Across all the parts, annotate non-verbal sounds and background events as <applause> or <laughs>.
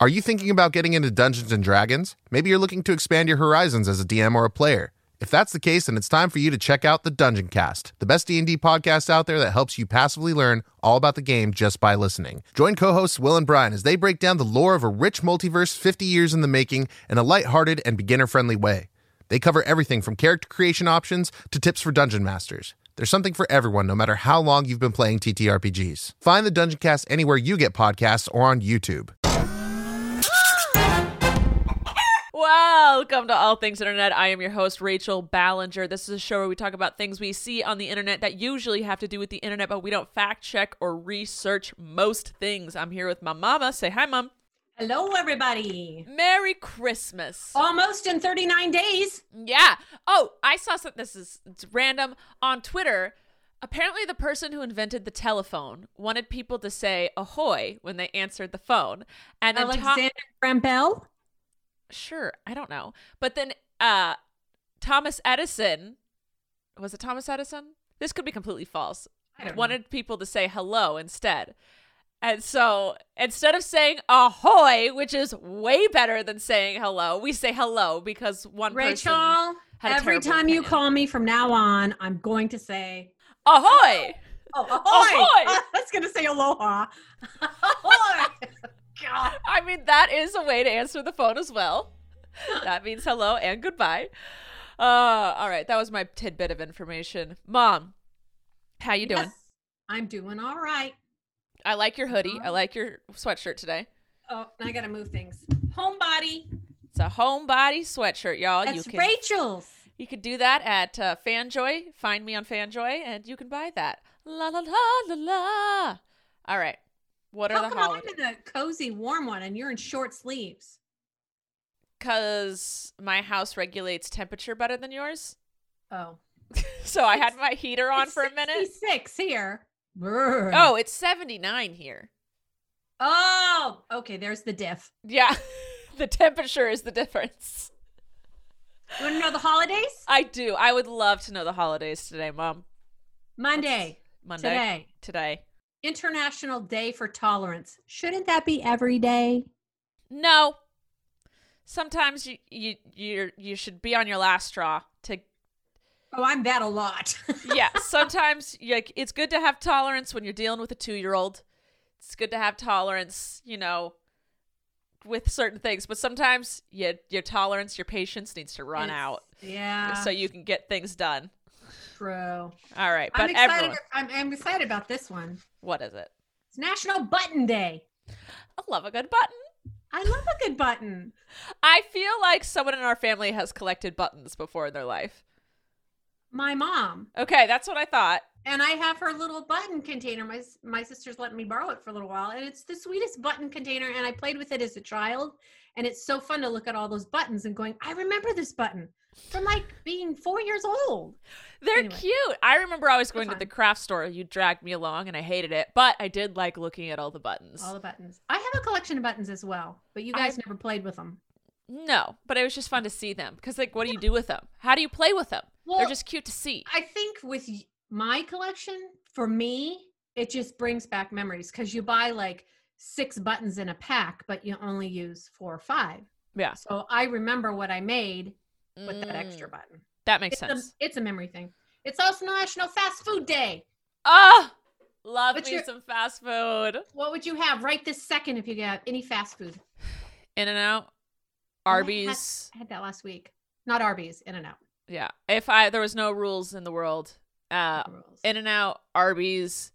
Are you thinking about getting into Dungeons and Dragons? Maybe you're looking to expand your horizons as a DM or a player. If that's the case, then it's time for you to check out the Dungeon Cast, the best D&D podcast out there that helps you passively learn all about the game just by listening. Join co-hosts Will and Brian as they break down the lore of a rich multiverse 50 years in the making in a lighthearted and beginner-friendly way. They cover everything from character creation options to tips for dungeon masters. There's something for everyone, no matter how long you've been playing TTRPGs. Find the Dungeon Cast anywhere you get podcasts or on YouTube. Welcome to All Things Internet. I am your host, Rachel Ballinger. This is a show where we talk about things we see on the internet that usually have to do with the internet, but we don't fact check or research most things. I'm here with my mama. Say hi, mom. Hello, everybody. Merry Christmas. Almost in 39 days. Yeah. Oh, I saw something. This is it's random on Twitter. Apparently, the person who invented the telephone wanted people to say ahoy when they answered the phone. And then Tom- Alexander Graham Bell. Sure, I don't know. But then uh Thomas Edison was it Thomas Edison? This could be completely false. I don't know. Wanted people to say hello instead. And so instead of saying ahoy, which is way better than saying hello, we say hello because one person Rachel, had every time you call me from now on, I'm going to say, ahoy. oh, ahoy. Ahoy. <laughs> I was going to say aloha. <laughs> <laughs> I mean, that is a way to answer the phone as well. That means hello and goodbye. Uh, all right, that was my tidbit of information. Mom, how you doing? I'm doing all right. I like your hoodie. I like your sweatshirt today. Oh, I got to move things. Homebody. It's a homebody sweatshirt, y'all. That's you can Rachel's. you can do that at uh, Fanjoy. Find me on Fanjoy, and you can buy that. La la la la la. All right. What are How the come I'm holidays? in a cozy, warm one and you're in short sleeves? Because my house regulates temperature better than yours. <laughs> Oh. So I had my heater on for a minute. Six here. Oh, Brr. Oh, it's 79 here. Oh, okay. There's the diff. Yeah. <laughs> the temperature is the difference. You want to know the holidays? I do. I would love to know the holidays today, Mom. Monday, Monday. today, Today. International Day for Tolerance. Shouldn't that be every day? No. Sometimes you you you you should be on your last straw to Oh, I'm that a lot. <laughs> yeah, sometimes like it's good to have tolerance when you're dealing with a 2-year-old. It's good to have tolerance, you know, with certain things, but sometimes your your tolerance, your patience needs to run It's- out Yeah. so you can get things done. True. All right, but I'm excited. everyone, I'm, I'm excited about this one. what is it? It's National Button Day. I love a good button. I love a good button. I feel like someone in our family has collected buttons before in their life. My mom Okay, that's what I thought. and I have her little button container. My my sister's letting me borrow it for a little while, and it's the sweetest button container. And I played with it as a child, and it's so fun to look at all those buttons and going, I remember this button from like being four years old. They're Anyway. cute. I remember always going to the craft store. You dragged me along and I hated it, but I did like looking at all the buttons. All the buttons. I have a collection of buttons as well, but you guys I've- never played with them. no, but it was just fun to see them because, like, what do you do with them? How do you play with them? They're just cute to see. I think with my collection, for me, it just brings back memories because you buy like six buttons in a pack, but you only use four or five. Yeah. So I remember what I made with that extra Mm, button. That makes It's a, sense. it's a memory thing. It's also National Fast Food Day. Ah, love What's me your- some fast food. What would you have right this second if you got any fast food? In and out, Oh, I had- Arby's. I had that last week. Not Arby's, In and Out. Yeah. If I there was no rules in the world, uh, In and Out, Arby's,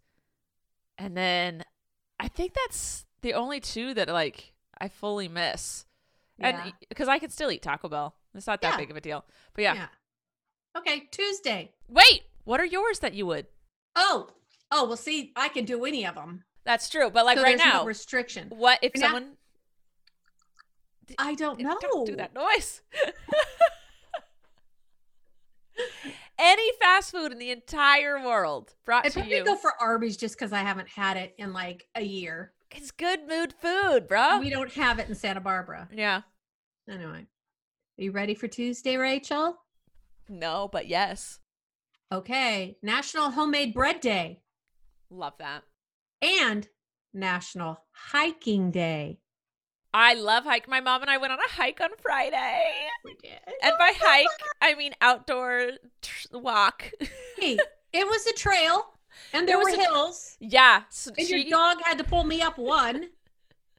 and then I think that's the only two that like I fully miss. Yeah. And because I can still eat Taco Bell, it's not that Yeah. big of a deal. But yeah. Okay, Tuesday. Wait, what are yours that you would? Oh, oh, well, see, I can do any of them. That's true, but like so right there's now, no restriction. what if Right now- someone I don't know. don't do that noise? <laughs> Any fast food in the entire world brought I'd to probably you. go for Arby's just because I haven't had it in like a year. it's good mood food, bro. We don't have it in Santa Barbara. yeah. Anyway, are you ready for Tuesday, Rachel? No, but yes. Okay, National Homemade Bread Day Love that. and National Hiking Day. I love hike. My mom and I went on a hike on Friday. We did. And by hike, I mean outdoor tr- walk. Hey, <laughs> it was a trail, and there were was a- hills, yeah. So and she- your dog had to pull me up one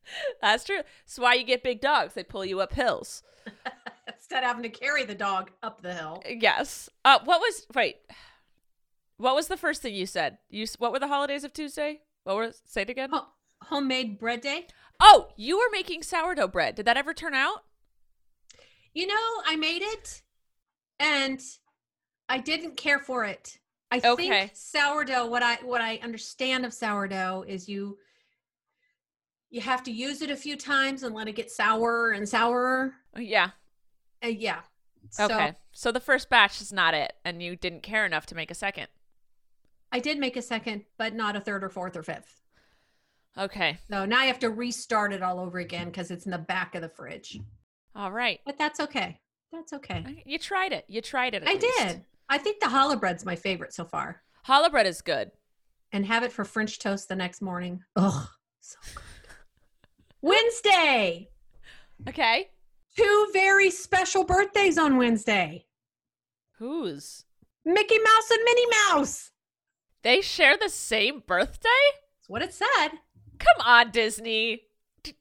<laughs> that's true. That's why you get big dogs. They pull you up hills. <laughs> instead of having to carry the dog up the hill. Yes. Uh, what was wait? What was the first thing you said? You what were the holidays of Tuesday? What were say it again? Ho- homemade bread day. Oh, you were making sourdough bread. Did that ever turn out? You know, I made it, and I didn't care for it. I Okay. think sourdough. What I what I understand of sourdough is you you have to use it a few times and let it get sour and sourer. Yeah. Uh, yeah. So Okay. So the first batch is not it, and you didn't care enough to make a second. I did make a second, but not a third or fourth or fifth. Okay. So now I have to restart it all over again because it's in the back of the fridge. All right. But that's okay. That's okay. You tried it. You tried it. I least. did. I think the challah bread's my favorite so far. Challah bread is good. And have it for French toast the next morning. Ugh, so good. <laughs> Wednesday. Okay. Two very special birthdays on Wednesday. Whose? Mickey Mouse and Minnie Mouse. They share the same birthday? That's what it said. Come on, Disney.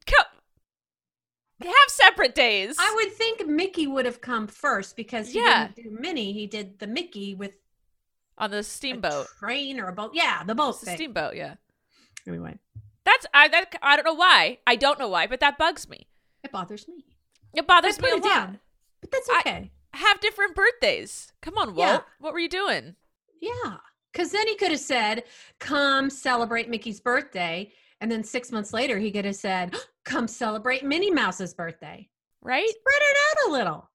Come. Have separate days. I would think Mickey would have come first because he Yeah. didn't do Minnie. He did the Mickey with on the a steamboat. train or a boat. Yeah, the boat thing. steamboat, yeah. Anyway, That's I that I don't know why. I don't know why, but that bugs me. it bothers me. It bothers me a it lot. down, but that's I- okay. Have different birthdays. Come on, Walt. Yeah. What were you doing? Yeah. Because then he could have said, come celebrate Mickey's birthday. And then six months later, he could have said, <gasps> come celebrate Minnie Mouse's birthday. Right? Spread it out a little.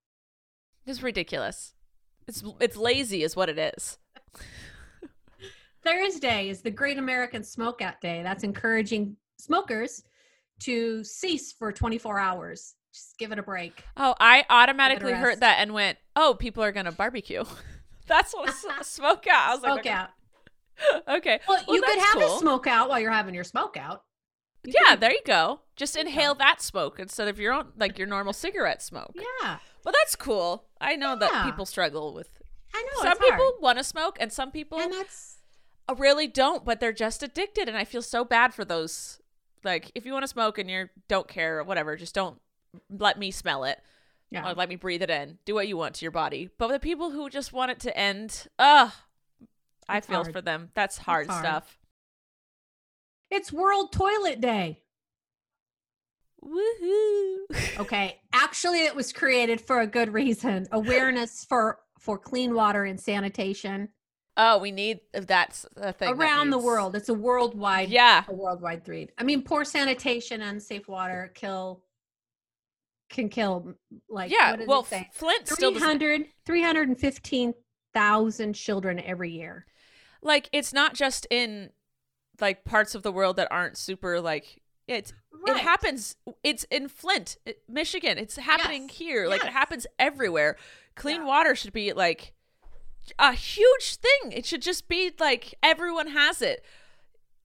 It's ridiculous. It's it's lazy, is what it is. <laughs> Thursday is the Great American Smokeout Day. That's encouraging smokers to cease for 24 hours. Just give it a break. Oh, I automatically heard that and went, "Oh, people are gonna barbecue." <laughs> That's what a <laughs> smoke out. I was like, Smokeout. okay. <laughs> Well, you could have cool. a smoke out while you're having your smoke out. You Yeah, could- there you go. Just inhale that smoke instead of your own, like your normal cigarette smoke. Yeah. Well, that's cool. I know that people struggle with. I know. some people want to smoke, and some people And that's, uh, really don't, but they're just addicted, and I feel so bad for those. Like, if you want to smoke and you don't care or whatever, just don't let me smell it yeah. or let me breathe it in. Do what you want to your body. But the people who just want it to end, ugh, I feel hard. for them. That's hard, hard. stuff. It's World Toilet Day. Woohoo! <laughs> Okay, actually, it was created for a good reason: awareness for for clean water and sanitation oh, we need uh, that's a thing around the world. It's a worldwide, Yeah, a worldwide threat. I mean, poor sanitation and safe water kill can kill like yeah. What Well? Flint still doesn't 300 315,000 children every year. Like it's not just in like parts of the world that aren't super like it's it happens it's in flint uh, michigan it's happening Yes. here like it happens everywhere clean Yeah. water should be like a huge thing it should just be like everyone has it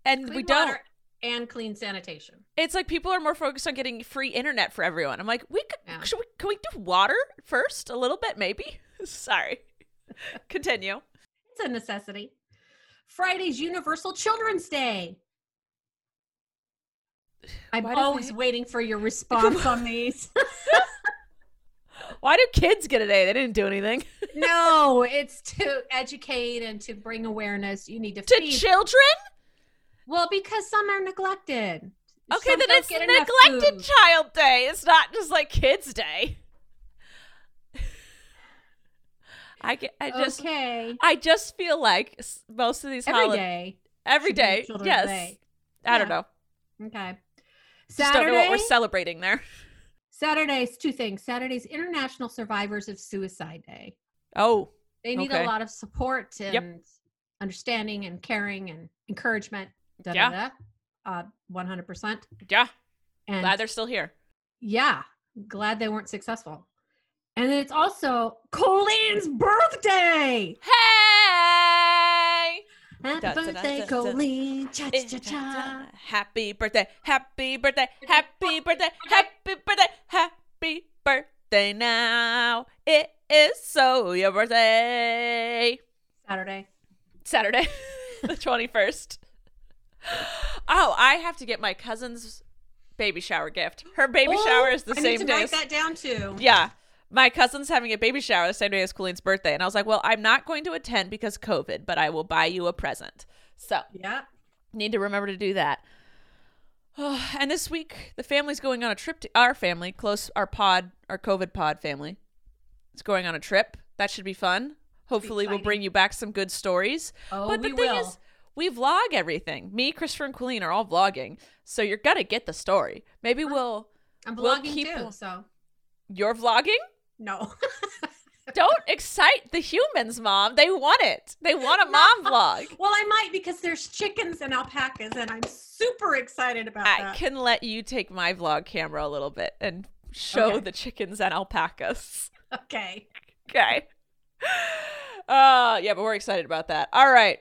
and Clean we don't water and clean sanitation. it's like people are more focused on getting free internet for everyone i'm like we could Yeah. should we can we do water first a little bit maybe <laughs> sorry <laughs> continue It's a necessity. Friday's Universal Children's Day. <sighs> I'm always they- waiting for your <laughs> response on these. <laughs> why do kids get a day they didn't do anything <laughs> no, it's to educate and to bring awareness. You need to, to feed. children well, because some are neglected. Okay, Some then it's neglected child day. It's not just like kids day. I get, I just okay. I just feel like most of these Every holi- day. every day. Yes. Day. I don't know. Okay. Just don't Saturday. know what we're celebrating there. Saturday's two things. Saturday's International Survivors of Suicide Day. Oh, They need Okay. a lot of support and Yep. understanding and caring and encouragement. Da, Yeah. da, da. Uh, 100%. yeah. And Glad they're still here. yeah, glad they weren't successful. And then it's also Colleen's birthday. Hey! Happy Da, da, da, birthday, da, da. Colleen. Eh, cha, cha, cha, cha. Happy birthday! Happy birthday! Happy birthday! Happy birthday now. It is so your birthday. Saturday. Saturday, <laughs> the 21st. Oh, I have to get my cousin's baby shower gift. Her baby Oh, shower is the I same need to day. write that down too. Yeah. My cousin's having a baby shower the same day as Colleen's birthday. And I was like, well, I'm not going to attend because COVID, but I will buy you a present. So Yeah. need to remember to do that. Oh, <sighs> and this week, the family's going on a trip to our family, close, our pod, our COVID pod family. It's going on a trip. That should be fun. Hopefully, we'll bring you back some good stories. Oh, but the we thing will. is, we vlog everything. Me, Christopher, and Colleen are all vlogging. So you're going to get the story. Maybe we'll. I'm we'll keep- too, so You're vlogging? No. <laughs> Don't excite the humans, mom. They want it. They want a mom vlog. well, I might because there's chickens and alpacas, and I'm super excited about I that. I can let you take my vlog camera a little bit and show Okay. the chickens and alpacas. <laughs> Okay. Okay. Uh yeah, but we're excited about that. All right.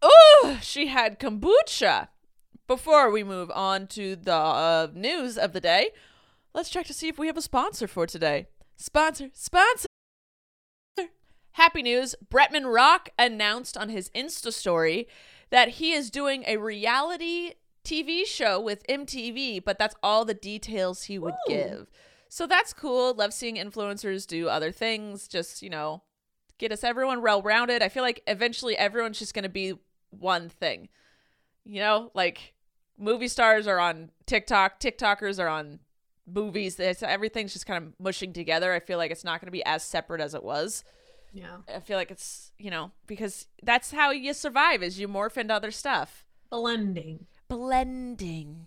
Oh, she had kombucha. Before we move on to the uh, news of the day, let's check to see if we have a sponsor for today. Sponsor, sponsor. Happy news. Bretman Rock announced on his Insta story that he is doing a reality TV show with MTV, but that's all the details he would Ooh. give. So that's cool. Love seeing influencers do other things, just, you know, get us everyone well rounded. I feel like eventually everyone's just going to be one thing. You know, like movie stars are on TikTok, TikTokers are on movies. It's, everything's just kind of mushing together. I feel like it's not going to be as separate as it was. Yeah. I feel like it's, you know, because that's how you survive is you morph into other stuff. Blending. Blending.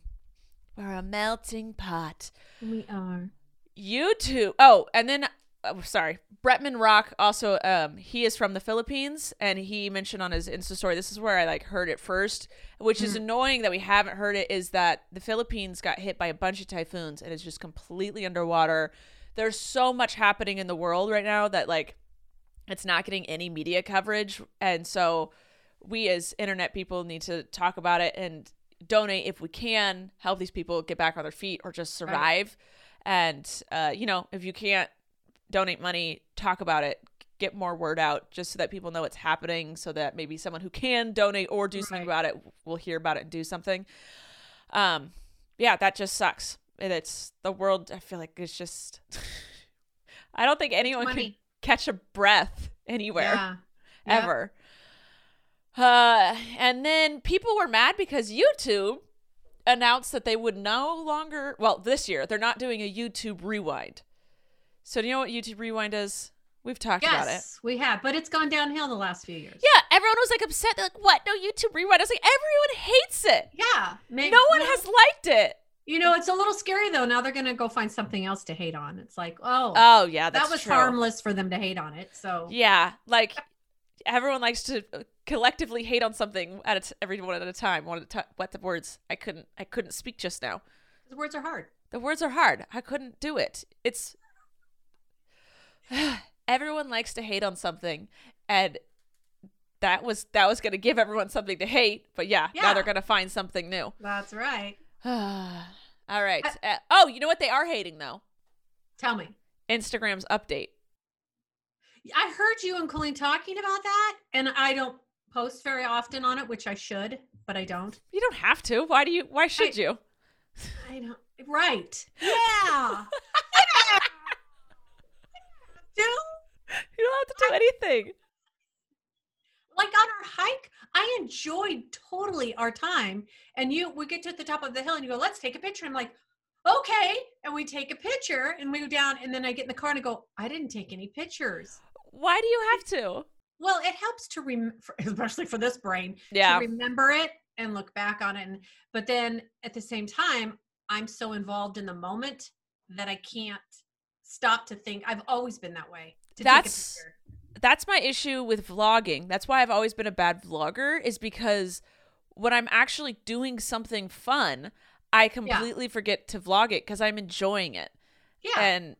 We're a melting pot. We are. YouTube. Oh, and then oh, sorry, Bretman Rock also um he is from the Philippines and he mentioned on his Insta story this is where I like heard it first, which is annoying that we haven't heard it is that the Philippines got hit by a bunch of typhoons and it's just completely underwater. There's so much happening in the world right now that like it's not getting any media coverage and so we as internet people need to talk about it and donate if we can help these people get back on their feet or just survive. And uh, you know if you can't donate money talk about it get more word out just so that people know it's happening so that maybe someone who can donate or do something Right. about it will hear about it and do something um yeah that just sucks and it's the world i feel like it's just <laughs> i don't think anyone can catch a breath anywhere Yeah. <laughs> Yep. ever. Uh, and then people were mad because YouTube announced that they would no longer, well, this year, they're not doing a YouTube rewind. So, do you know what YouTube rewind is? We've talked about it. Yes, we have, but it's gone downhill the last few years. Yeah, everyone was like upset. They're like, what? No YouTube rewind. I was like, everyone hates it. Yeah. Maybe, No one well, has liked it. You know, it's a little scary though. Now they're going to go find something else to hate on. It's like, oh, Oh, yeah, that's that was true. harmless for them to hate on it. So Yeah, like everyone likes to uh, collectively hate on something at a t- every one at a time. One at a time. What the words? I couldn't. I couldn't speak just now. the words are hard. The words are hard. I couldn't do it. It's <sighs> everyone likes to hate on something, and that was that was gonna give everyone something to hate. But yeah, now they're gonna find something new. That's right. <sighs> All right. Uh, oh, you know what they are hating though? Tell me. Instagram's update. I heard you and Colleen talking about that, and I don't post very often on it, which I should, but I don't. You don't have to. Why do you? Why should I- you? I don't. Right. <laughs> Yeah. <laughs> Do You don't have to do anything. like on our hike, I enjoyed totally our time. And you, we get to the top of the hill, and you go, "Let's take a picture." I'm like, "Okay," and we take a picture, and we go down, and then I get in the car and I go, "I didn't take any pictures." Why do you have to? Well, it helps to rem, for- <laughs> especially for this brain, Yeah. to remember it and look back on it. And but then at the same time, I'm so involved in the moment that I can't stop to think. I've always been that way. That's- take a picture. that's my issue with vlogging. That's why I've always been a bad vlogger is because when I'm actually doing something fun, I completely forget to vlog it because I'm enjoying it yeah, and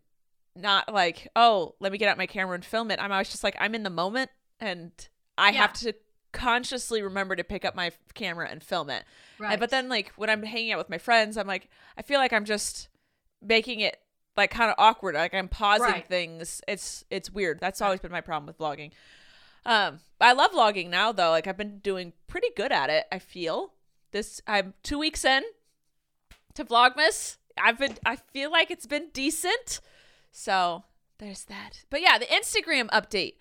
not like, oh, let me get out my camera and film it. I'm always just like, I'm in the moment and I Yeah. have to consciously remember to pick up my camera and film it. And- right. but then like when I'm hanging out with my friends, I'm like, I feel like I'm just making it like kind of awkward. Like I'm pausing Right. things. It's it's weird. That's always been my problem with vlogging. Um, I love vlogging now though. Like I've been doing pretty good at it. I feel this. I'm two weeks in to Vlogmas. I've been. I feel like it's been decent. So there's that. But yeah, the Instagram update.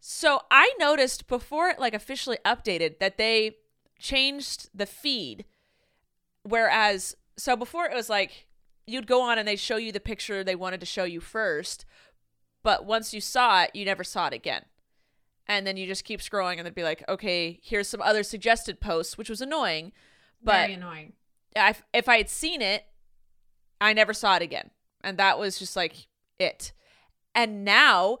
So I noticed before it like officially updated that they changed the feed. Whereas, so before it was like you'd go on and they'd show you the picture they wanted to show you first, but once you saw it, you never saw it again. And then you just keep scrolling and they'd be like, okay, here's some other suggested posts, which was annoying. But Very annoying. I, if I had seen it, I never saw it again. And that was just like it. And now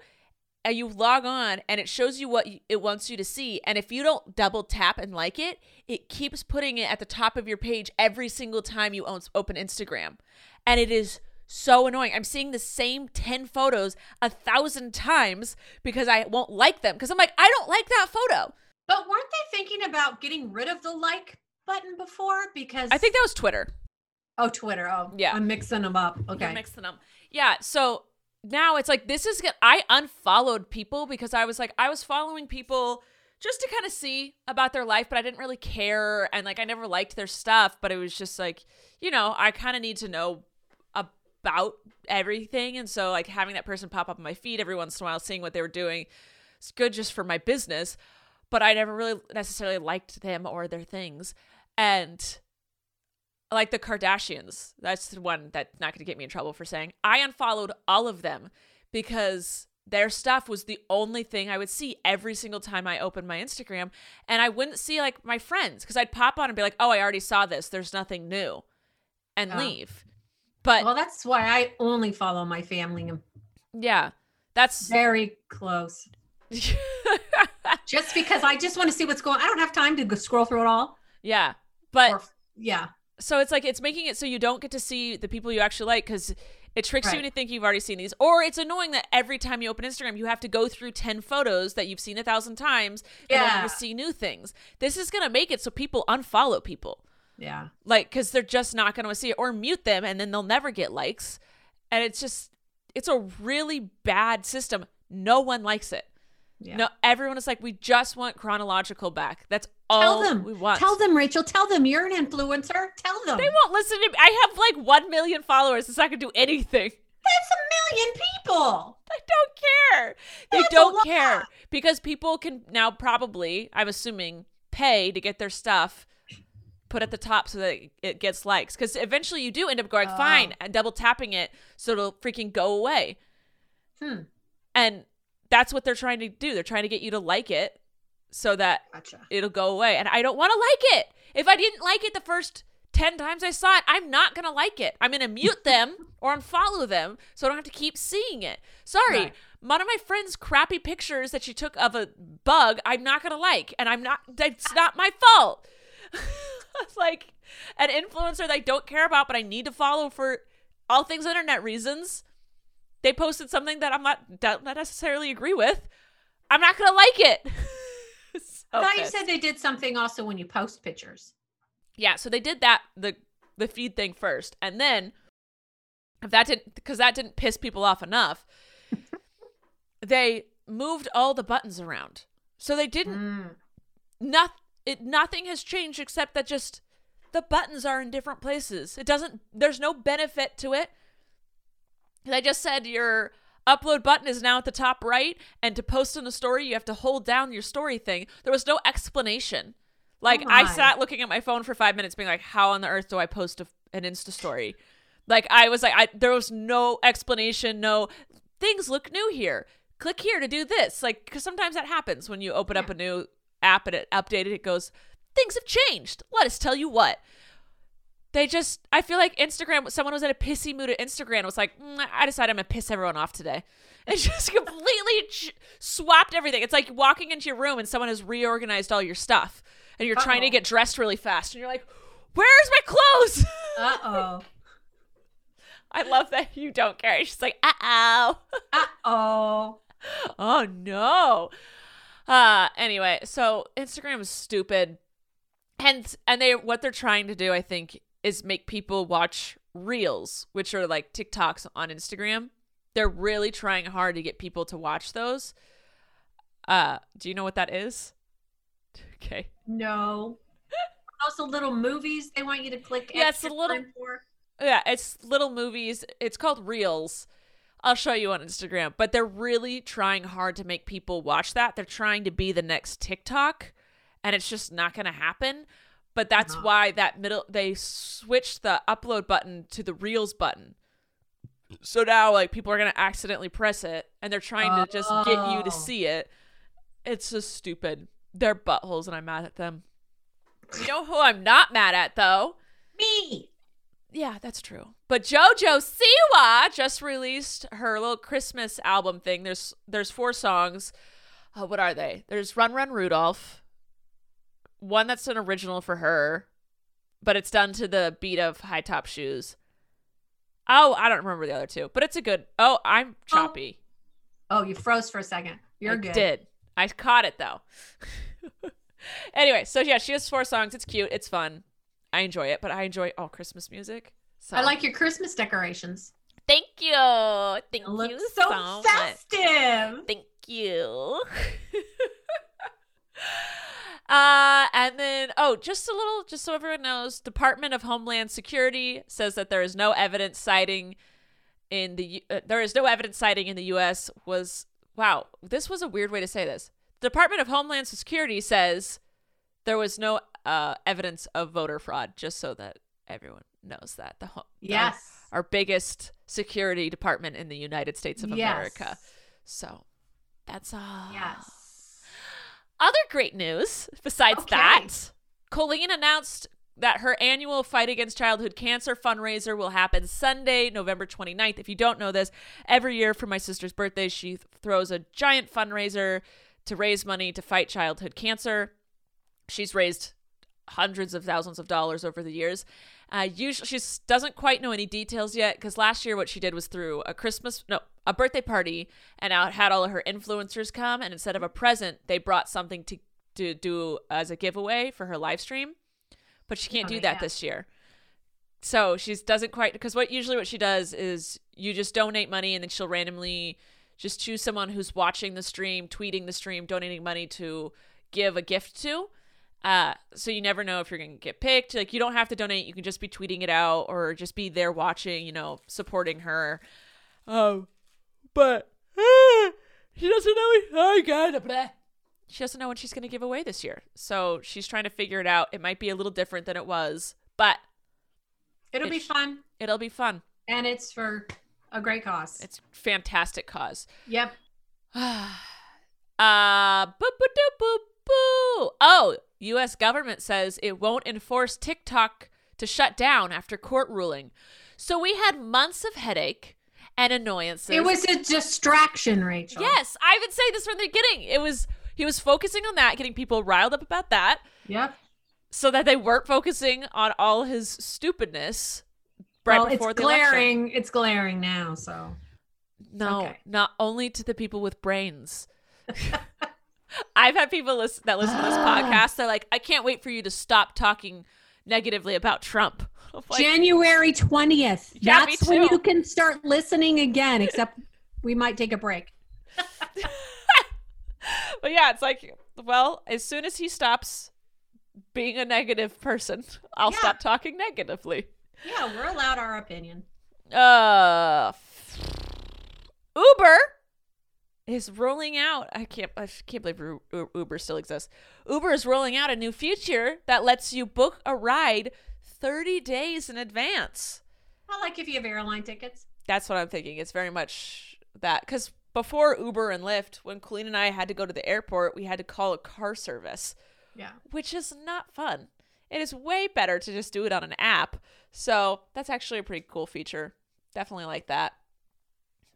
uh, you log on and it shows you what it wants you to see. And if you don't double tap and like it, it keeps putting it at the top of your page every single time you open Instagram. And it is so annoying. I'm seeing the same 10 photos a thousand times because I won't like them. Because I'm like, I don't like that photo. But weren't they thinking about getting rid of the like button before? Because I think that was Twitter. oh Twitter. Oh Yeah. I'm mixing them up. You're Okay. mixing them. Yeah. So now it's like this is. I unfollowed people because I was like I was following people just to kind of see about their life, but I didn't really care and like I never liked their stuff. But it was just like you know I kind of need to know about everything, and so like having that person pop up on my feed every once in a while, seeing what they were doing, it's good just for my business. But I never really necessarily liked them or their things, and like the Kardashians. That's the one that's not going to get me in trouble for saying. I unfollowed all of them because their stuff was the only thing I would see every single time I opened my Instagram. And I wouldn't see like my friends because I'd pop on and be like, oh, I already saw this. There's nothing new and Oh. leave. But Well, that's why I only follow my family. Yeah, that's. very close. <laughs> Just because I just want to see what's going I don't have time to scroll through it all. yeah. But Or yeah. So it's like it's making it so you don't get to see the people you actually like because it tricks you into thinking you've already seen these. Or it's annoying that every time you open instagram you have to go through 10 photos that you've seen a thousand times in order Yeah. to see new things. This is going to make it so people unfollow people. Yeah. like because they're just not going to see it or mute them and then they'll never get likes. And it's just it's a really bad system. No one likes it Yeah. no everyone is like we just want chronological back that's Tell all them. we want Tell them, Rachel. Tell them you're an influencer. Tell them. they won't listen to me. I have like 1 million followers. It's not going to do anything. That's a million people. I don't care. They That's don't care because people can now probably, I'm assuming, pay to get their stuff put at the top so that it gets likes. Because eventually you do end up going, Oh. fine, and double tapping it so it'll freaking go away. Hmm. And that's what they're trying to do. They're trying to get you to like it so that Gotcha. it'll go away. And I don't want to like it. If I didn't like it the first 10 times I saw it, I'm not going to like it. I'm going to mute <laughs> them or unfollow them so I don't have to keep seeing it. Sorry. Right. One of my friend's crappy pictures that she took of a bug, I'm not going to like. And I'm not, that's ah. not my fault. <laughs> it's like an influencer that I don't care about, but I need to follow for all things internet reasons. They posted something that I'm not, don't not necessarily agree with. I'm not going to like it. <laughs> So I thought you said they did something also when you post pictures. Yeah, so they did that the the feed thing first, and then if that didn't because that didn't piss people off enough, <laughs> they moved all the buttons around. So they didn't Mm. not it nothing has changed except that just the buttons are in different places. It doesn't there's no benefit to it. They just said your upload button is now at the top right and to post in a story you have to hold down your story thing. There was no explanation. Like Oh I sat looking at my phone for 5 minutes being like how on the earth do I post a, an Insta story? Like I was like I there was no explanation, no things look new here. Click here to do this. Like cuz sometimes that happens when you open up a new app and it updated it goes things have changed. Let us tell you what. They just, I feel like Instagram, someone was in a pissy mood at Instagram and was like, "Mm, I decided I'm to piss everyone off today. <laughs> And just completely ch- swapped everything. It's like walking into your room and someone has reorganized all your stuff and you're trying to get dressed really fast and you're like, where's my clothes? <laughs> Uh oh. I love that you don't care. She's like, uh oh. <laughs> Uh oh. oh no. Uh anyway, so Instagram is stupid. And and they what they're trying to do, I think, is make people watch Reels, which are like TikToks on Instagram. They're really trying hard to get people to watch those. Uh, do you know what that is? <laughs> Okay. No. also, little movies they want you to click. Yeah, it's a little- for. Yeah, it's little movies. It's called Reels. I'll show you on Instagram, but they're really trying hard to make people watch that. They're trying to be the next TikTok, and it's just not going to happen. But that's Uh-huh. why that middle they switched the upload button to the Reels button. So now like people are going to accidentally press it and they're trying to just get you Oh. to see it. It's just stupid. They're buttholes and I'm mad at them. You know who I'm not mad at though? Me. Yeah, that's true. But JoJo Siwa just released her little Christmas album thing. There's there's four songs. Uh, what are they? There's Run Run Rudolph. One that's an original for her, but it's done to the beat of High Top Shoes. Oh, I don't remember the other two, but it's a good. Oh, I'm oh. choppy. Oh, you froze for a second. You're good. I good. did. I caught it though. <laughs> anyway, so yeah, she has four songs. It's cute. It's fun. I enjoy it, but I enjoy all Christmas music. So I like your Christmas decorations. Thank you. Thank It you so, so much. festive. Thank you. <laughs> uh, and then, oh, just a little, just so everyone knows, Department of Homeland Security says that there is no evidence citing in the U- uh, there is no evidence citing in the U.S. was wow. This was a weird way to say this. The Department of Homeland Security says there was no uh, evidence of voter fraud. Just so that everyone knows that the ho- the- Yes. our biggest security department in the United States of Yes. America. So that's all. Yes. Other great news besides Okay. that, Colleen announced that her annual Fight Against Childhood Cancer fundraiser will happen Sunday, November 29th. If you don't know this, every year for my sister's birthday, she throws a giant fundraiser to raise money to fight childhood cancer. She's raised hundreds of thousands of dollars over the years. Uh, usually, she doesn't quite know any details yet because last year what she did was through a Christmas, no, a birthday party, and out had all of her influencers come, and instead of a present, they brought something to to do as a giveaway for her live stream. But she can't do that yeah. this year. So she doesn't quite because what usually what she does is you just donate money and then she'll randomly just choose someone who's watching the stream, tweeting the stream, donating money to give a gift to. Uh, so you never know if you're gonna get picked. Like you don't have to donate; you can just be tweeting it out or just be there watching, you know, supporting her. Oh, but she doesn't know. Oh God, blah. she doesn't know when she's gonna give away this year. So she's trying to figure it out. It might be a little different than it was, but It'll be It's- fun. it'll be fun. And it's for a great cause. It's a fantastic cause. yep. <sighs> uh, boop, boop, doop, boop. Oh, U.S. government says it won't enforce TikTok to shut down after court ruling. So we had months of headache and annoyances. It was a distraction, Rachel. yes. I've been saying this from the beginning. It was he was focusing on that, getting people riled up about that, Yep. so that they weren't focusing on all his stupidness right well, before it's the election. glaring. It's glaring now. So No, okay. not only to the people with brains. <laughs> I've had people listen, that listen to this <gasps> podcast. They're like, I can't wait for you to stop talking negatively about Trump. <laughs> Like, January twentieth. Yeah, That's when you can start listening again. Except <laughs> we might take a break. <laughs> but yeah, it's like, well, as soon as he stops being a negative person, I'll Yeah. stop talking negatively. Yeah, we're allowed our opinion. Uh, Uber is rolling out. I can't. I can't believe Uber still exists. Uber is rolling out a new feature that lets you book a ride 30 days in advance. I like if you have airline tickets. That's what I'm thinking. It's very much that because before Uber and Lyft, when Colleen and I had to go to the airport, we had to call a car service Yeah. which is not fun. It is way better to just do it on an app. So that's actually a pretty cool feature. Definitely like that.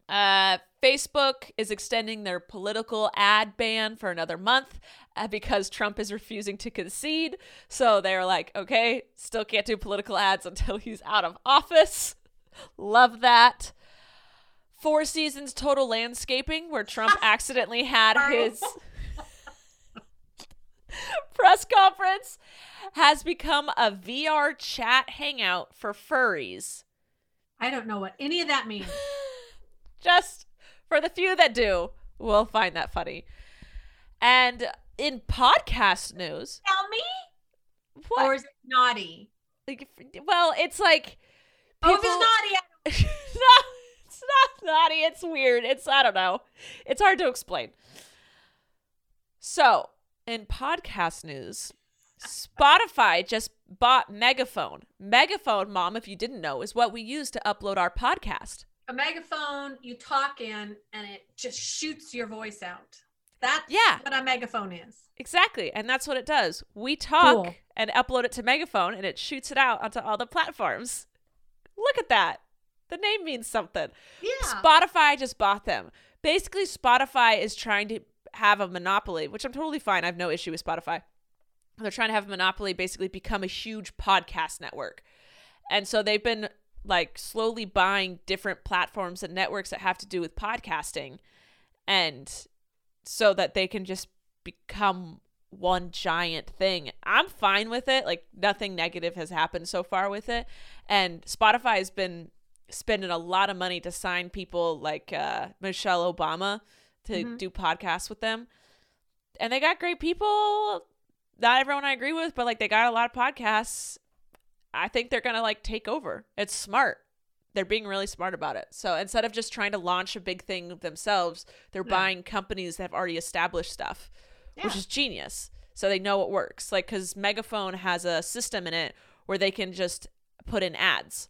Uh, Facebook is extending their political ad ban for another month uh, because Trump is refusing to concede. So they're like, okay, still can't do political ads until he's out of office. <laughs> Love that. Four Seasons Total Landscaping, where Trump <laughs> accidentally had his press conference has become a VR chat hangout for furries. I don't know what any of that means. <laughs> Just for the few that do, will find that funny. And in podcast news, Tell me? what? Or is it naughty? like, well, it's like Oh, if it's naughty, <laughs> no, it's not naughty. It's weird. It's I don't know. It's hard to explain. So, in podcast news, Spotify just bought Megaphone. Megaphone, mom, if you didn't know, is what we use to upload our podcast. A megaphone you talk in and it just shoots your voice out. That's Yeah. what a megaphone is. Exactly, and that's what it does. We talk Cool. and upload it to Megaphone, and it shoots it out onto all the platforms. Look at that. The name means something. Yeah. Spotify just bought them. Basically, Spotify is trying to have a monopoly, which I'm totally fine. I have no issue with Spotify. They're trying to have a monopoly, basically become a huge podcast network. And so they've been like slowly buying different platforms and networks that have to do with podcasting. And so that they can just become one giant thing. I'm fine with it. Like nothing negative has happened so far with it. And Spotify has been spending a lot of money to sign people like uh, Michelle Obama to Mhm. do podcasts with them. And they got great people. Not everyone I agree with, but like they got a lot of podcasts. I think they're going to like take over. It's smart. They're being really smart about it. So instead of just trying to launch a big thing themselves, they're Yeah. buying companies that have already established stuff, which is genius. So they know it works. Like, because Megaphone has a system in it where they can just put in ads.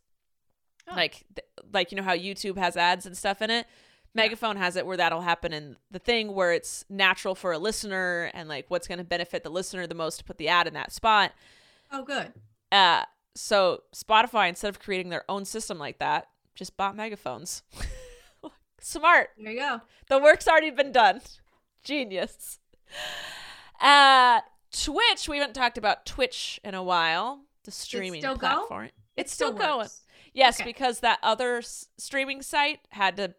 Oh. Like, th- like you know how YouTube has ads and stuff in it. Megaphone has it where that'll happen in the thing where it's natural for a listener and like what's going to benefit the listener the most to put the ad in that spot. Oh, good. Uh, so Spotify, instead of creating their own system like that, just bought megaphones. <laughs> Smart. There you go. The work's already been done. Genius. Uh, Twitch. We haven't talked about Twitch in a while. The streaming go? platform. It's still, still going. Yes, Okay. because that other s- streaming site had to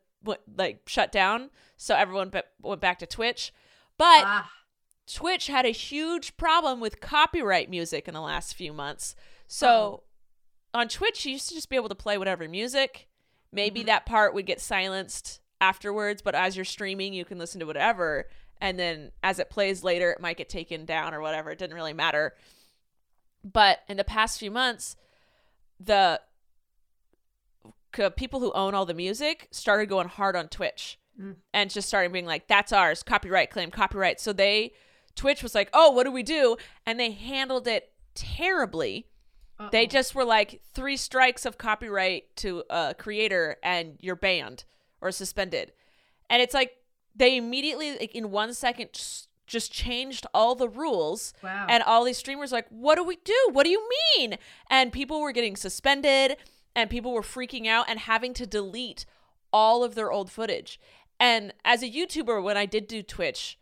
like shut down, so everyone be- went back to Twitch. But Ah, Twitch had a huge problem with copyright music in the last few months. So on Twitch, you used to just be able to play whatever music. Maybe Mhm. that part would get silenced afterwards, but as you're streaming, you can listen to whatever. And then as it plays later, it might get taken down or whatever. It didn't really matter. But in the past few months, the c- people who own all the music started going hard on Twitch Mm. and just started being like, that's ours, copyright claim, copyright. So they, Twitch was like, oh, what do we do? And they handled it terribly. They uh-oh. just were like three strikes of copyright to a creator and you're banned or suspended. And it's like they immediately, like in one second, just- just changed all the rules. wow. And all these streamers like, what do we do? What do you mean? And people were getting suspended and people were freaking out and having to delete all of their old footage. And as a YouTuber, when I did do Twitch,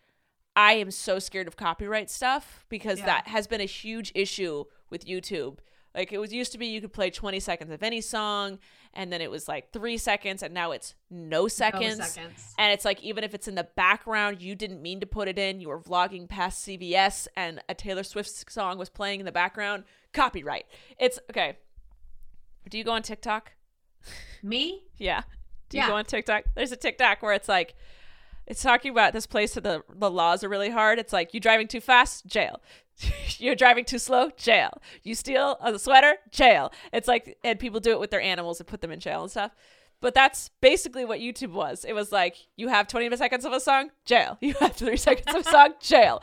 I am so scared of copyright stuff because Yeah. that has been a huge issue with YouTube. Like it was used to be you could play 20 seconds of any song and then it was like 3 seconds and now it's no No seconds. seconds. And it's like even if it's in the background, you didn't mean to put it in. You were vlogging past CVS and a Taylor Swift song was playing in the background. Copyright. It's okay. Do you go on TikTok? <laughs> Me? Yeah. Do you Yeah. go on TikTok? There's a TikTok where it's like it's talking about this place where the the laws are really hard. It's like you driving too fast, jail. <laughs> You're driving too slow, jail. You steal a sweater, jail. It's like and people do it with their animals and put them in jail and stuff. But that's basically what YouTube was. It was like you have 20 seconds of a song, jail. <laughs> You have 3 seconds of a song, <laughs> jail.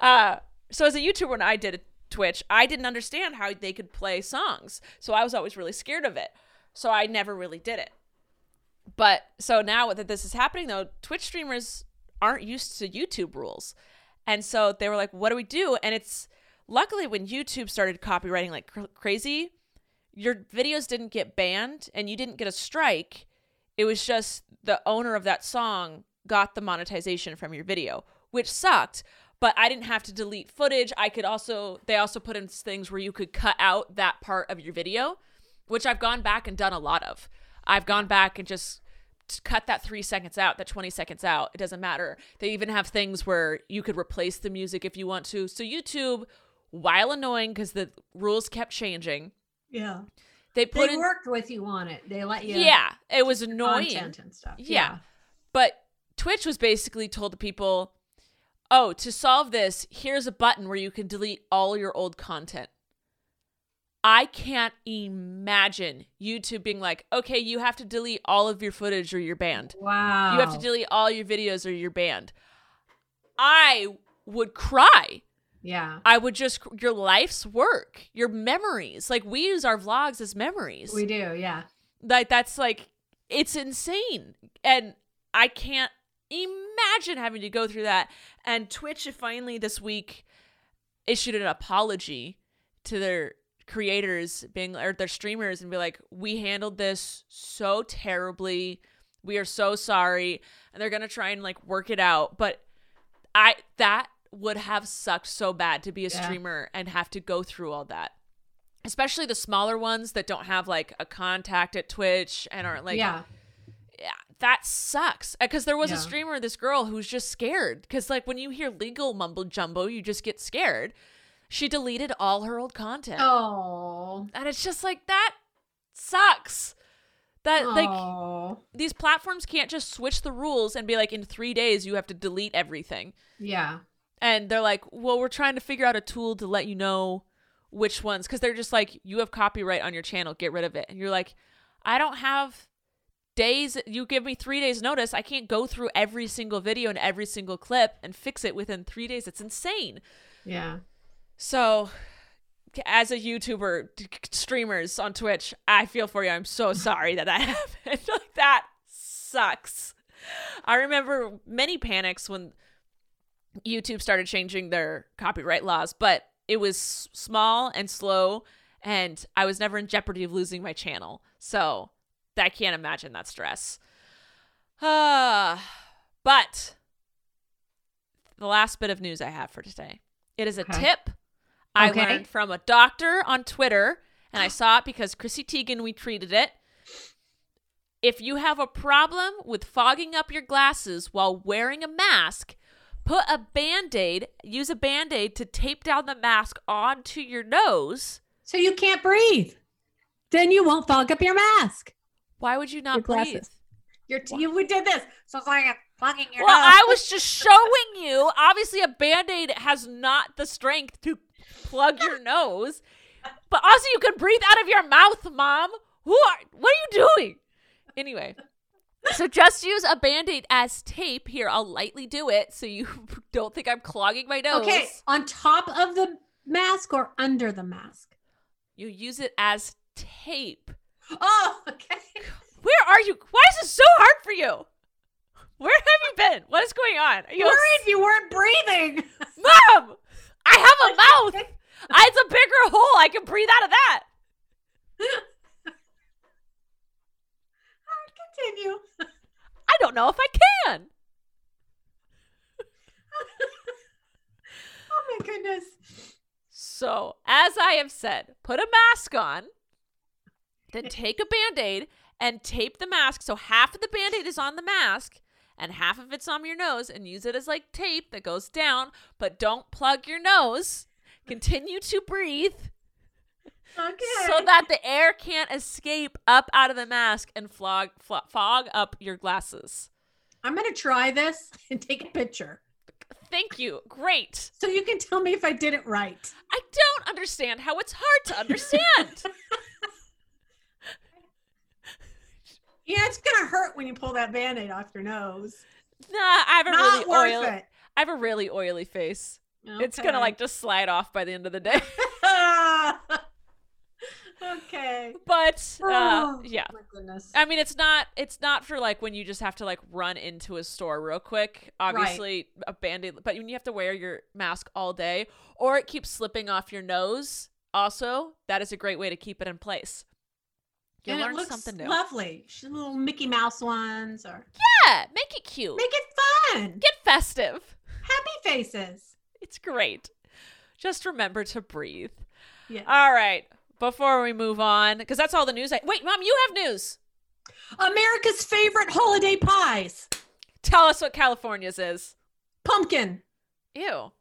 Uh, so as a YouTuber when I did Twitch, I didn't understand how they could play songs. So I was always really scared of it. So I never really did it. But so now that this is happening, though, Twitch streamers aren't used to YouTube rules. And so they were like, what do we do? And it's luckily when YouTube started copyrighting like cr- crazy, your videos didn't get banned and you didn't get a strike. It was just the owner of that song got the monetization from your video, which sucked. But I didn't have to delete footage. I could also, they also put in things where you could cut out that part of your video, which I've gone back and done a lot of. I've gone back and just cut that three seconds out, that 20 seconds out. It doesn't matter. They even have things where you could replace the music if you want to. So, YouTube, while annoying because the rules kept changing, Yeah. they put they in worked with you on it. They let you yeah, it was annoying. content and stuff. Yeah. But Twitch was basically told to people, "Oh, to solve this, here's a button where you can delete all your old content." I can't imagine YouTube being like, "Okay, you have to delete all of your footage or you're banned. Wow. You have to delete all your videos or you're banned." I would cry. Yeah. I would just your life's work, your memories. Like we use our vlogs as memories. We do. Yeah. Like that's like it's insane. And I can't imagine having to go through that. And Twitch finally this week issued an apology to their creators being or their streamers and be like, "We handled this so terribly. We are so sorry." And they're going to try and like work it out, but I that would have sucked so bad to be a Yeah. streamer and have to go through all that. Especially the smaller ones that don't have like a contact at Twitch and aren't like yeah. yeah, that sucks. Uh, because there was a streamer, this girl who's just scared. Because like when you hear legal mumbo jumbo, you just get scared. She deleted all her old content, Oh. and it's just like that sucks. That like oh. these platforms can't just switch the rules and be like in three days you have to delete everything. Yeah. And they're like, well, we're trying to figure out a tool to let you know which ones. Because they're just like, you have copyright on your channel, get rid of it. And you're like, I don't have days. You give me three days notice. I can't go through every single video and every single clip and fix it within three days. It's insane. Yeah. So, as a YouTuber, streamers on Twitch, I feel for you. I'm so <laughs> sorry that that <laughs> happened. like <laughs> that sucks. I remember many panics when YouTube started changing their copyright laws, but it was small and slow, and I was never in jeopardy of losing my channel. So I can't imagine that stress. Ah, <sighs> but the last bit of news I have for today. It is a Okay. tip I Okay. learned from a doctor on Twitter, and I saw it because Chrissy Teigen retweeted it. If you have a problem with fogging up your glasses while wearing a mask, put a band aid, use a band aid to tape down the mask onto your nose. So you can't breathe. Then you won't fog up your mask. Why would you not Your breathe? glasses. You're t- you we did this. So it's like plugging your Well, nose. I was just showing you. Obviously, a band aid has not the strength to plug your nose, but also you can breathe out of your mouth, Mom. Who are? What are you doing? Anyway, so just use a band aid as tape. Here, I'll lightly do it so you <laughs> don't think I'm clogging my nose. Okay, on top of the mask or under the mask? You use it as tape. Oh, okay. Where are you? Why is this so hard for you? Where have you been? What is going on? Are you Worried you weren't breathing. <laughs> Mom, have a mouth. I, it's a bigger hole. I can breathe out of that. Continue. I don't know if I can. <laughs> Oh my goodness. So, as I have said, put a mask on, then take a band aid and tape the mask. So, half of the band aid is on the mask and half of it's on your nose, and use it as like tape that goes down, but don't plug your nose. Continue to breathe Okay. so that the air can't escape up out of the mask and flog, flo- fog up your glasses. I'm gonna try this <laughs> and take a picture Thank you. Great. so you can tell me if I did it right. I don't understand how it's hard to understand. <laughs> Yeah, it's gonna hurt when you pull that band-aid off your nose. nah, I have a Not really oily. it. I have a really oily face. It's gonna like just slide off by the end of the day. <laughs> okay. but uh, Oh, yeah. I mean, it's not. It's not for like when you just have to like run into a store real quick. Obviously, a band-aid, but when you have to wear your mask all day, or it keeps slipping off your nose. Also, that is a great way to keep it in place. You'll and learn it looks something new. lovely. She's little Mickey Mouse ones or yeah, make it cute. make it fun. Get festive. Happy faces. It's great. Just remember to breathe. Yeah. All right. Before we move on, because that's all the news. I wait, mom, you have news. America's favorite holiday pies. Tell us what California's is. Pumpkin. Ew.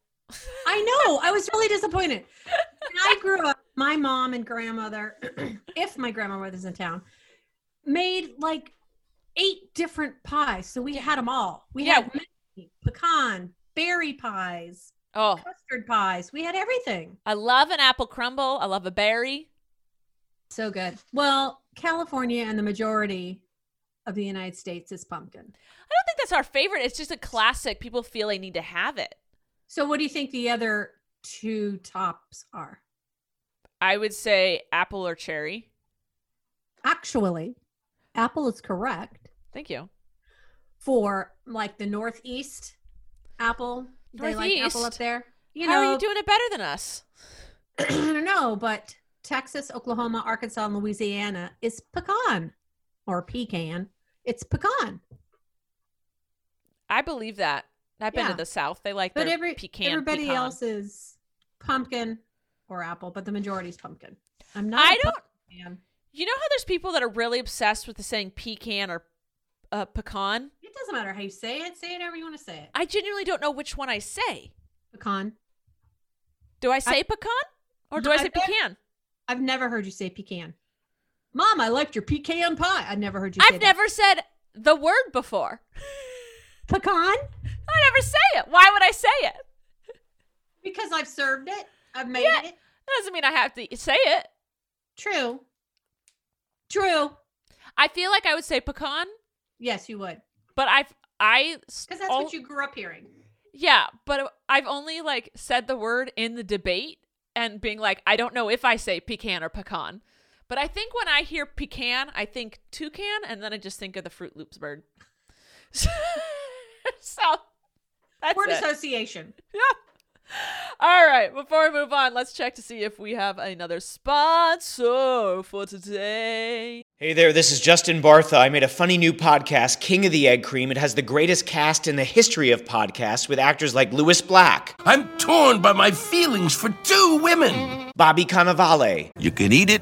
I know. I was really disappointed. <laughs> When I grew up, my mom and grandmother, <clears throat> if my grandmother's in town, made like eight different pies. So we had them all. We Yeah. had pecan, berry pies, Oh, custard pies. We had everything. I love an apple crumble. I love a berry. So good. Well, California and the majority of the United States is pumpkin. I don't think that's our favorite. It's just a classic. People feel they need to have it. So what do you think the other two tops are? I would say apple or cherry. Actually, apple is correct Thank you. for like the northeast apple. Northeast? They like apple up there. You How know, are you doing it better than us? <clears throat> I don't know, but Texas, Oklahoma, Arkansas, and Louisiana is pecan or pecan. It's pecan. I believe that. I've been Yeah. to the South. They like But every pecan. everybody pecan. else is pumpkin or apple, but the majority is pumpkin. I'm not. I don't. fan. You know how there's people that are really obsessed with the saying pecan or uh, pecan? It doesn't matter how you say it. Say it however you want to say it. I genuinely don't know which one I say. Pecan. Do I say pecan or do No, I I say pecan? I've never heard you say pecan. Mom, I liked your pecan pie. I've never heard you say I've that. never said the word before. <laughs> pecan I never say it. Why would I say it? because I've served it. I've made Yeah. it. That doesn't mean I have to say it. True. True. I feel like I would say pecan, Yes, you would. but I've I Because that's what you grew up hearing. Yeah, but I've only like said the word in the debate and being like, I don't know if I say pecan or pecan. But I think when I hear pecan, I think toucan, and then I just think of the Froot Loops bird. <laughs> so that's Word it. association. Yeah. All right. Before we move on, let's check to see if we have another sponsor for today. Hey there, this is Justin Bartha. I made a funny new podcast, King of the Egg Cream. It has the greatest cast in the history of podcasts with actors like Lewis Black, I'm torn by my feelings for two women. Bobby Cannavale, You can eat it,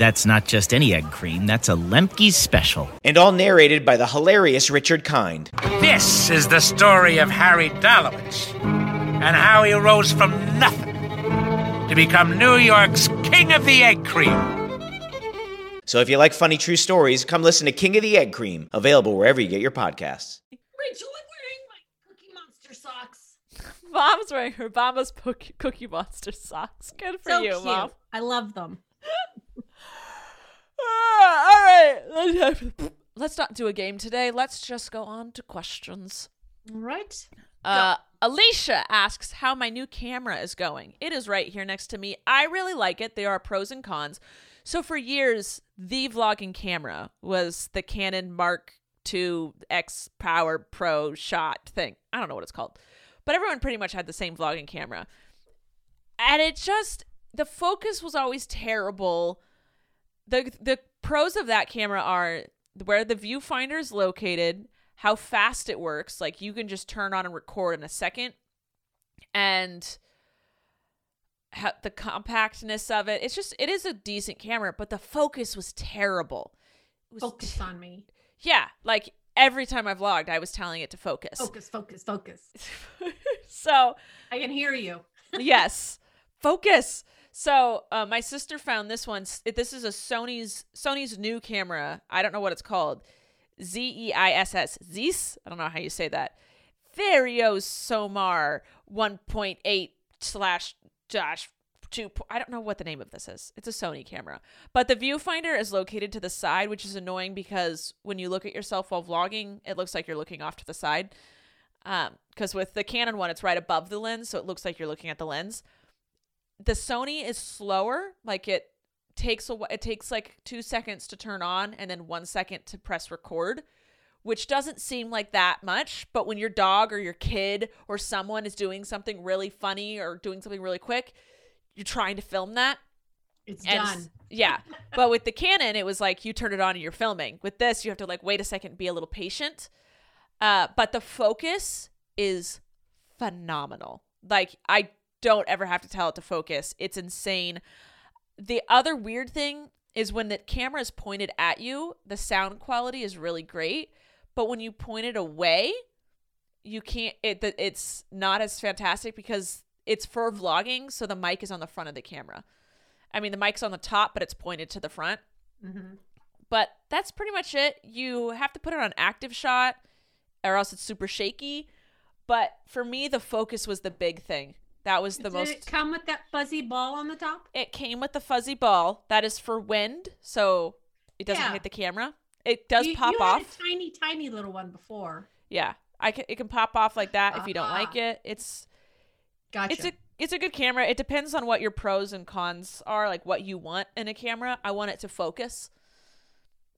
That's not just any egg cream, that's a Lemke's special. and all narrated by the hilarious Richard Kind. This is the story of Harry Dalowitz and how he rose from nothing to become New York's King of the Egg Cream. So if you like funny true stories, come listen to King of the Egg Cream, available wherever you get your podcasts. Rachel, I'm wearing my Cookie Monster socks. Mom's wearing her Mama's Cookie, cookie Monster socks. Good for so you, cute. Mom. I love them. Ah, all right. Let's- Let's not do a game today. Let's just go on to questions. All right. Uh, Alicia asks how my new camera is going. It is right here next to me. I really like it. There are pros and cons. So for years, the vlogging camera was the Canon Mark II X Power Pro shot thing. I don't know what it's called, but everyone pretty much had the same vlogging camera, and it just the focus was always terrible. The The pros of that camera are where the viewfinder is located, how fast it works. Like you can just turn on and record in a second, and how, the compactness of it. It's just it is a decent camera, but the focus was terrible. It was Focus t- on me. yeah, like every time I vlogged, I was telling it to focus. Focus, focus, focus. <laughs> so I can hear you. yes, focus. So uh, my sister found this one. This is a Sony's Sony's new camera. I don't know what it's called. Z E I S S Zeiss. I don't know how you say that. Vario Sonnar 1.8 slash dash two. I don't know what the name of this is. It's a Sony camera, but the viewfinder is located to the side, which is annoying because when you look at yourself while vlogging, it looks like you're looking off to the side. Um, because with the Canon one, it's right above the lens, so it looks like you're looking at the lens. The Sony is slower. Like it takes a it takes like two seconds to turn on and then one second to press record, which doesn't seem like that much. But when your dog or your kid or someone is doing something really funny or doing something really quick, you're trying to film that. It's And done. yeah. But with the Canon, it was like you turn it on and you're filming. With this, you have to like wait a second, be a little patient. Uh, but the focus is phenomenal. Like I don't ever have to tell it to focus. It's insane. The other weird thing is when the camera is pointed at you, the sound quality is really great, but when you point it away, you can't it the- it's not as fantastic because it's for vlogging, so the mic is on the front of the camera. I mean, the mic's on the top, but it's pointed to the front. Mhm. But that's pretty much it. You have to put it on active shot or else it's super shaky. But for me, the focus was the big thing. That was the Did most it come with that fuzzy ball on the top? it came with the fuzzy ball. That is for wind, so it doesn't Yeah. hit the camera. It does you, pop you off. Tiny, tiny little one before. Yeah, I can. It can pop off like that if you don't Ah. like it. It's Gotcha. it's a it's a good camera. It depends on what your pros and cons are, like what you want in a camera. I want it to focus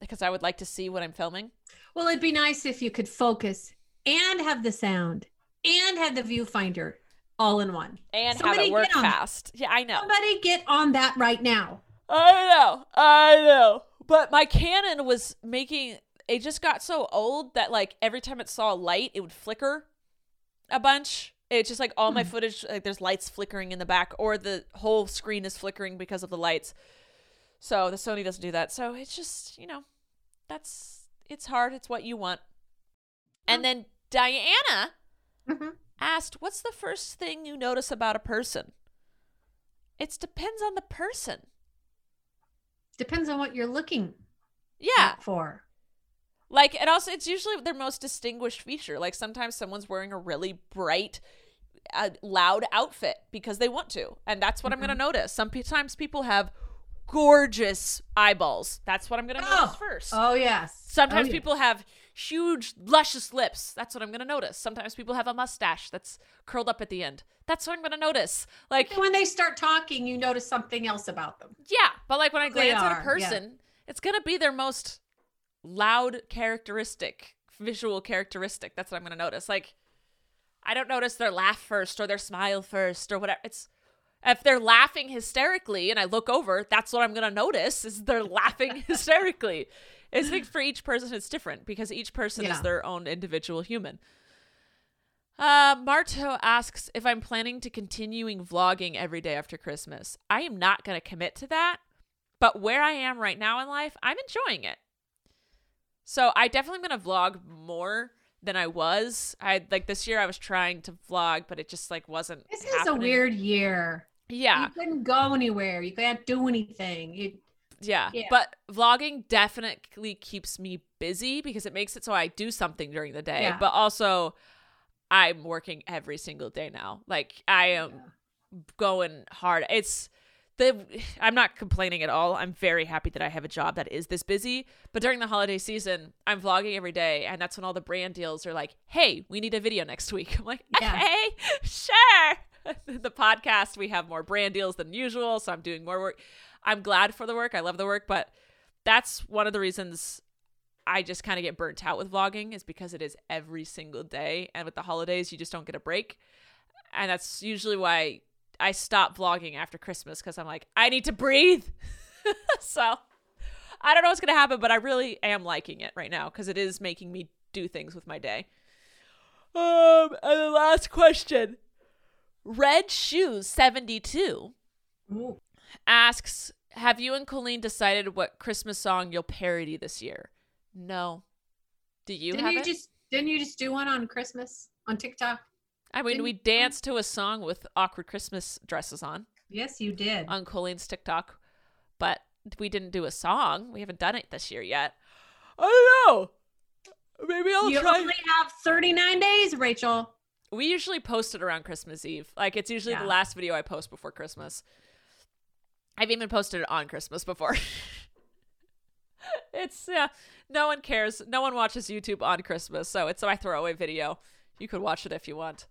because I would like to see what I'm filming. well, it'd be nice if you could focus and have the sound and have the viewfinder all in one. and Somebody have it work get on that. fast. Yeah, I know. Somebody get on that right now. I know. I know. But my Canon was making it just got so old that like every time it saw a light, it would flicker a bunch. It's just like all my footage like there's lights flickering in the back or the whole screen is flickering because of the lights. So the Sony doesn't do that. So it's just, you know, that's it's hard. It's what you want. And then Diana Mhm. Asked, "What's the first thing you notice about a person?" It depends on the person. Depends on what you're looking Yeah. for. Like, and also, it's usually their most distinguished feature. Like, sometimes someone's wearing a really bright, uh, loud outfit because they want to. And that's what I'm going to notice. Sometimes people have gorgeous eyeballs. That's what I'm going to notice first. Oh yes. Sometimes Oh, yeah. people have huge, luscious lips. That's what I'm going to notice. Sometimes people have a mustache that's curled up at the end. That's what I'm going to notice. Like, when they start talking, you notice something else about them. yeah, but like when I glance at a person, it's gonna be their most loud characteristic, visual characteristic. That's what I'm gonna notice. Like, I don't notice their laugh first or their smile first or whatever. It's if they're laughing hysterically and I look over, that's what I'm gonna notice is they're laughing <laughs> hysterically. I think for each person it's different because each person is their own individual human. Uh, Marto asks if I'm planning to continuing vlogging every day after Christmas. I am not going to commit to that, but where I am right now in life, I'm enjoying it. So I definitely am going to vlog more than I was. I like this year I was trying to vlog, but it just like wasn't. This is a weird year. Yeah. You couldn't go anywhere. You can't do anything. You Yeah. Yeah. But vlogging definitely keeps me busy because it makes it so I do something during the day. Yeah. But also I'm working every single day now. Like I am going hard. It's the I'm not complaining at all. I'm very happy that I have a job that is this busy. But during the holiday season, I'm vlogging every day and that's when all the brand deals are like, "Hey, we need a video next week." <laughs> I'm like, Yeah. "Okay, <laughs> sure." <laughs> the podcast we have more brand deals than usual, so I'm doing more work. I'm glad for the work. I love the work, but that's one of the reasons I just kind of get burnt out with vlogging is because it is every single day. And with the holidays, you just don't get a break. And that's usually why I stop vlogging after Christmas because I'm like, I need to breathe. <laughs> so I don't know what's going to happen, but I really am liking it right now because it is making me do things with my day. Um, and the last question Red Shoes 72 Ooh. asks Have you and Colleen decided what Christmas song you'll parody this year? No. Do you didn't have you it? just didn't you just do one on Christmas on TikTok? I mean, didn't we you- danced to a song with awkward Christmas dresses on Yes, you did. on Colleen's TikTok, but we didn't do a song. We haven't done it this year yet. I don't know. Maybe I'll you try. only have 39 days, Rachel. We usually post it around Christmas Eve. Like it's usually Yeah. the last video I post before Christmas. I've even posted it on Christmas before. <laughs> it's yeah, no one cares. No one watches YouTube on Christmas, so it's my throwaway video. You could watch it if you want.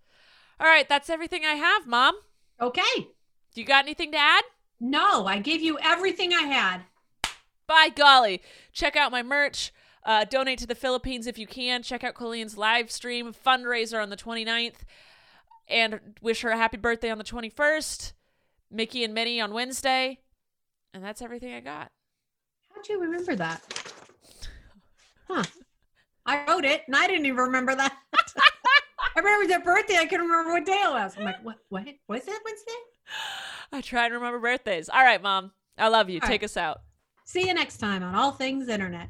All right, that's everything I have, Mom. Okay. You got anything to add? No, I gave you everything I had. By golly, check out my merch. Uh, donate to the Philippines if you can. Check out Colleen's live stream fundraiser on the 29th. And wish her a happy birthday on the 21st. Mickey and Minnie on Wednesday. And that's everything I got. How'd you remember that? Huh. I wrote it, and I didn't even remember that. <laughs> I remember their birthday. I couldn't remember what day it was. I'm like, what? What? Was it Wednesday? I try and remember birthdays. All right, mom. I love you. All Take right. us out. See you next time on All Things Internet.